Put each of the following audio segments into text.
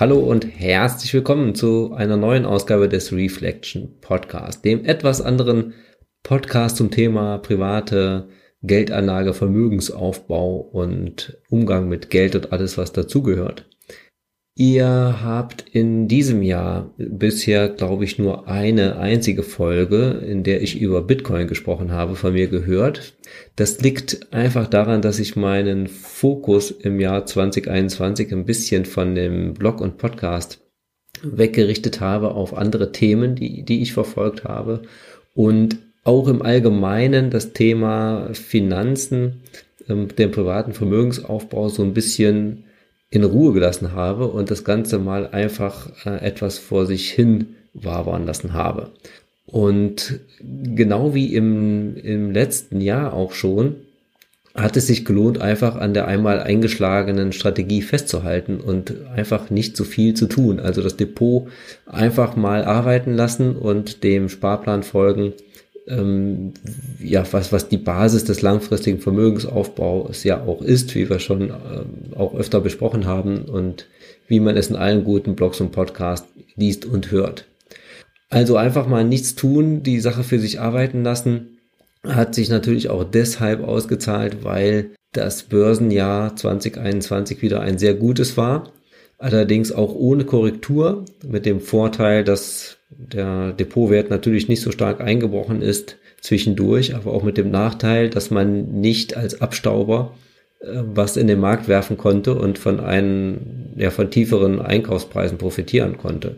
Hallo und herzlich willkommen zu einer neuen Ausgabe des Reflection Podcast, dem etwas anderen Podcast zum Thema private Geldanlage, Vermögensaufbau und Umgang mit Geld und alles, was dazugehört. Ihr habt in diesem Jahr bisher, glaube ich, nur eine einzige Folge, in der ich über Bitcoin gesprochen habe, von mir gehört. Das liegt einfach daran, dass ich meinen Fokus im Jahr 2021 ein bisschen von dem Blog und Podcast weggerichtet habe auf andere Themen, die, die ich verfolgt habe und auch im Allgemeinen das Thema Finanzen, ähm, den privaten Vermögensaufbau so ein bisschen in Ruhe gelassen habe und das Ganze mal einfach äh, etwas vor sich hin wabern lassen habe. Und genau wie im, im letzten Jahr auch schon, hat es sich gelohnt, einfach an der einmal eingeschlagenen Strategie festzuhalten und einfach nicht zu viel zu tun. Also das Depot einfach mal arbeiten lassen und dem Sparplan folgen, ähm, ja, was, was die Basis des langfristigen Vermögensaufbaus ja auch ist, wie wir schon ähm, auch öfter besprochen haben und wie man es in allen guten Blogs und Podcasts liest und hört. Also einfach mal nichts tun, die Sache für sich arbeiten lassen, hat sich natürlich auch deshalb ausgezahlt, weil das Börsenjahr 2021 wieder ein sehr gutes war. Allerdings auch ohne Korrektur, mit dem Vorteil, dass der Depotwert natürlich nicht so stark eingebrochen ist zwischendurch, aber auch mit dem Nachteil, dass man nicht als Abstauber äh, was in den Markt werfen konnte und von einen, ja, von tieferen Einkaufspreisen profitieren konnte.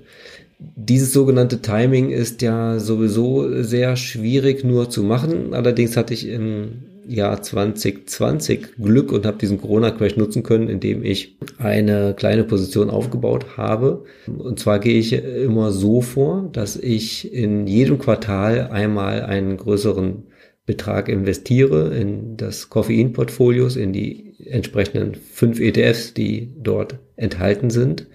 Dieses sogenannte Timing ist ja sowieso sehr schwierig nur zu machen. Allerdings hatte ich im Jahr 2020 Glück und habe diesen Corona-Crash nutzen können, indem ich eine kleine Position aufgebaut habe. Und zwar gehe ich immer so vor, dass ich in jedem Quartal einmal einen größeren Betrag investiere in das Koffein-Portfolios, in die entsprechenden fünf ETFs, die dort enthalten sind.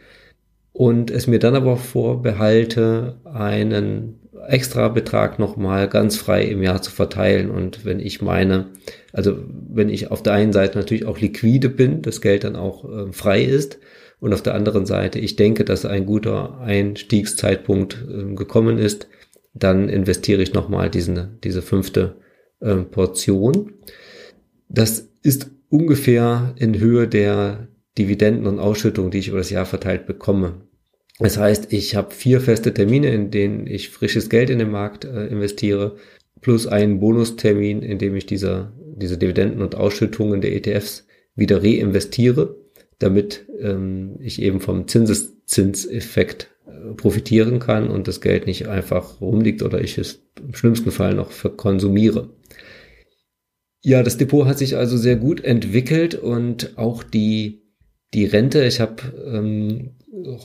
Und es mir dann aber vorbehalte, einen extra Betrag nochmal ganz frei im Jahr zu verteilen. Und wenn ich meine, also wenn ich auf der einen Seite natürlich auch liquide bin, das Geld dann auch äh, frei ist, und auf der anderen Seite ich denke, dass ein guter Einstiegszeitpunkt äh, gekommen ist, dann investiere ich nochmal diesen, diese fünfte äh, Portion. Das ist ungefähr in Höhe der Dividenden und Ausschüttungen, die ich über das Jahr verteilt bekomme. Das heißt, ich habe vier feste Termine, in denen ich frisches Geld in den Markt äh, investiere, plus einen Bonustermin, in dem ich diese, diese Dividenden und Ausschüttungen der ETFs wieder reinvestiere, damit ähm, ich eben vom Zinseszinseffekt äh, profitieren kann und das Geld nicht einfach rumliegt oder ich es im schlimmsten Fall noch verkonsumiere. Ja, das Depot hat sich also sehr gut entwickelt und auch die, die Rente, ich habe ähm,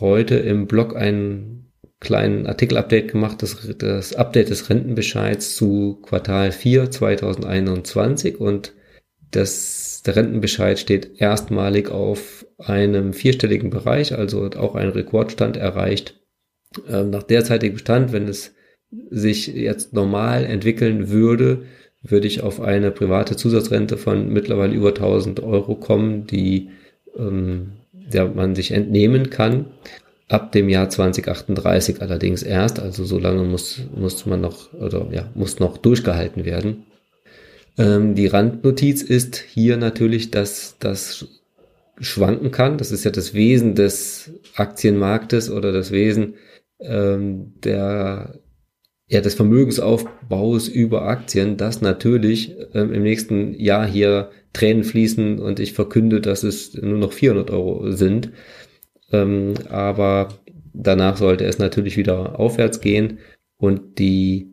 heute im Blog einen kleinen Artikel-Update gemacht, das, das Update des Rentenbescheids zu Quartal 4 2021 und das, der Rentenbescheid steht erstmalig auf einem vierstelligen Bereich, also auch ein Rekordstand erreicht. Ähm, nach derzeitigem Stand, wenn es sich jetzt normal entwickeln würde, würde ich auf eine private Zusatzrente von mittlerweile über 1000 Euro kommen, die ähm, der man sich entnehmen kann. Ab dem Jahr 2038 allerdings erst, also so lange muss, muss man noch, oder ja, muss noch durchgehalten werden. Ähm, die Randnotiz ist hier natürlich, dass das schwanken kann. Das ist ja das Wesen des Aktienmarktes oder das Wesen ähm, der ja, des Vermögensaufbaus über Aktien, dass natürlich ähm, im nächsten Jahr hier Tränen fließen und ich verkünde, dass es nur noch 400 Euro sind. Ähm, aber danach sollte es natürlich wieder aufwärts gehen und die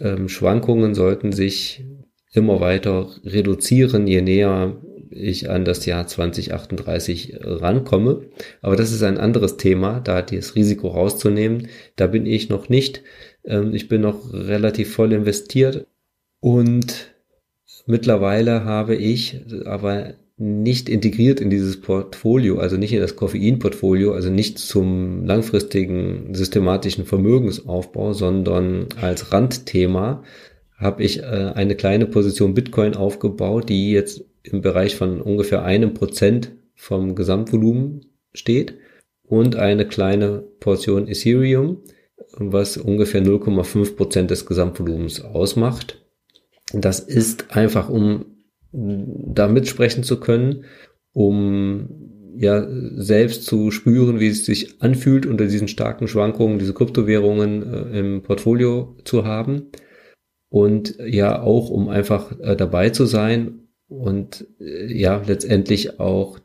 ähm, Schwankungen sollten sich immer weiter reduzieren, je näher ich an das Jahr 2038 rankomme. Aber das ist ein anderes Thema, da das Risiko rauszunehmen. Da bin ich noch nicht. Ähm, ich bin noch relativ voll investiert und Mittlerweile habe ich aber nicht integriert in dieses Portfolio, also nicht in das Koffein-Portfolio, also nicht zum langfristigen systematischen Vermögensaufbau, sondern als Randthema habe ich äh, eine kleine Position Bitcoin aufgebaut, die jetzt im Bereich von ungefähr einem Prozent vom Gesamtvolumen steht. und eine kleine Portion Ethereum, was ungefähr 0,5 Prozent des Gesamtvolumens ausmacht. Das ist einfach, um da mitsprechen zu können, um ja selbst zu spüren, wie es sich anfühlt, unter diesen starken Schwankungen diese Kryptowährungen äh, im Portfolio zu haben. Und ja auch, um einfach äh, dabei zu sein und äh, ja letztendlich auch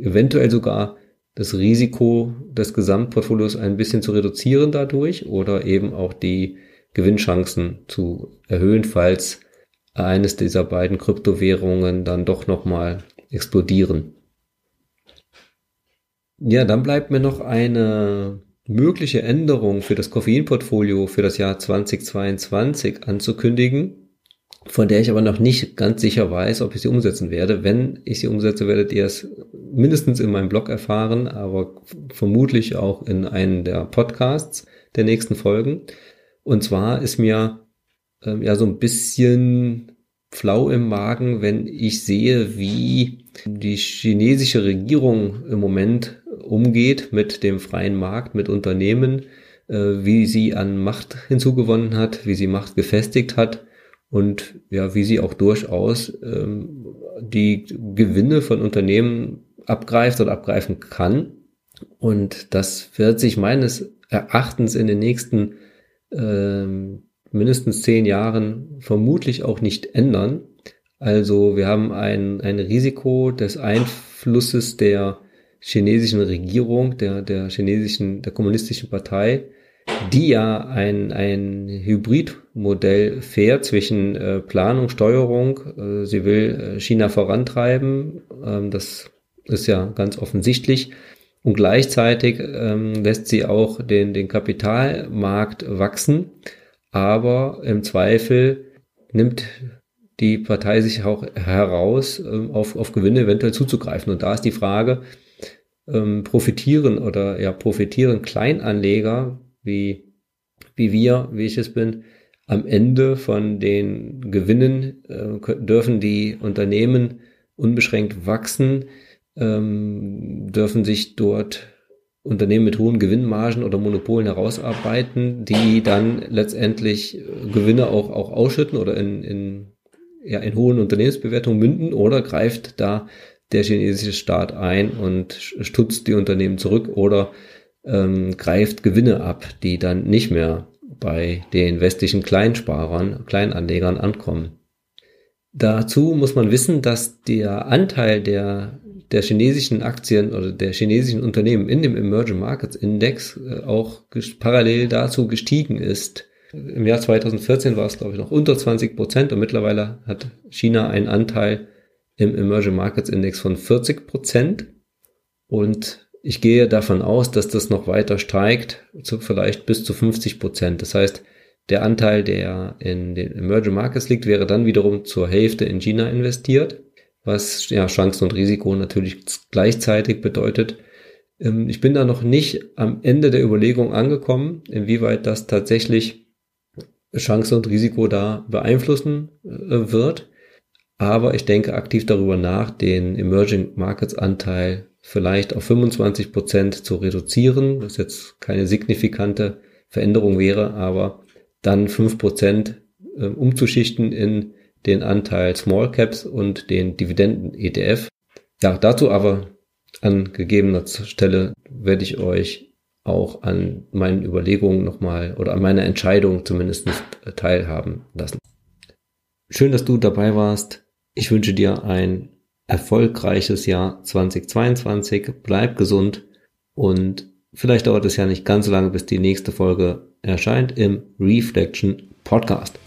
eventuell sogar das Risiko des Gesamtportfolios ein bisschen zu reduzieren dadurch oder eben auch die Gewinnchancen zu erhöhen, falls eines dieser beiden Kryptowährungen dann doch nochmal explodieren. Ja, dann bleibt mir noch eine mögliche Änderung für das Koffeinportfolio für das Jahr 2022 anzukündigen, von der ich aber noch nicht ganz sicher weiß, ob ich sie umsetzen werde. Wenn ich sie umsetze, werdet ihr es mindestens in meinem Blog erfahren, aber vermutlich auch in einem der Podcasts der nächsten Folgen. Und zwar ist mir ähm, ja so ein bisschen flau im Magen, wenn ich sehe, wie die chinesische Regierung im Moment umgeht mit dem freien Markt, mit Unternehmen, äh, wie sie an Macht hinzugewonnen hat, wie sie Macht gefestigt hat und ja, wie sie auch durchaus ähm, die Gewinne von Unternehmen abgreift oder abgreifen kann. Und das wird sich meines Erachtens in den nächsten ähm, mindestens zehn Jahren vermutlich auch nicht ändern. Also wir haben ein, ein Risiko des Einflusses der chinesischen Regierung, der, der chinesischen, der kommunistischen Partei, die ja ein, ein Hybridmodell fährt zwischen äh, Planung, Steuerung. Äh, sie will äh, China vorantreiben. Ähm, das ist ja ganz offensichtlich. Und gleichzeitig ähm, lässt sie auch den, den Kapitalmarkt wachsen aber im Zweifel nimmt die Partei sich auch heraus, ähm, auf, auf Gewinne eventuell zuzugreifen. Und da ist die Frage, ähm, profitieren oder ja, profitieren Kleinanleger wie, wie wir, wie ich es bin, am Ende von den Gewinnen äh, dürfen die Unternehmen unbeschränkt wachsen, ähm, dürfen sich dort Unternehmen mit hohen Gewinnmargen oder Monopolen herausarbeiten, die dann letztendlich äh, Gewinne auch, auch ausschütten oder in, in, ja, in hohen Unternehmensbewertungen münden oder greift da der chinesische Staat ein und stutzt die Unternehmen zurück oder ähm, greift Gewinne ab, die dann nicht mehr bei den westlichen Kleinsparern, Kleinanlegern ankommen. Dazu muss man wissen, dass der Anteil der der chinesischen Aktien oder der chinesischen Unternehmen in dem Emerging Markets Index äh, auch parallel dazu gestiegen ist. Im Jahr 2014 war es, glaube ich, noch unter 20 Prozent und mittlerweile hat China einen Anteil im Emerging Markets Index von 40 Prozent. Und ich gehe davon aus, dass das noch weiter steigt, zu vielleicht bis zu 50 Prozent. Das heißt, der Anteil, der in den Emerging Markets liegt, wäre dann wiederum zur Hälfte in China investiert was ja Chancen und Risiko natürlich gleichzeitig bedeutet. Ähm, ich bin da noch nicht am Ende der Überlegung angekommen, inwieweit das tatsächlich Chance und Risiko da beeinflussen äh, wird. Aber ich denke aktiv darüber nach, den Emerging Markets Anteil vielleicht auf 25 Prozent zu reduzieren, was jetzt keine signifikante Veränderung wäre, aber dann fünf Prozent äh, umzuschichten in den Anteil Small Caps und den Dividenden ETF. Ja, dazu aber an gegebener Stelle werde ich euch auch an meinen Überlegungen nochmal oder an meiner Entscheidung zumindest teilhaben lassen. Schön, dass du dabei warst. Ich wünsche dir ein erfolgreiches Jahr 2022. Bleib gesund und vielleicht dauert es ja nicht ganz so lange, bis die nächste Folge erscheint im Reflection Podcast.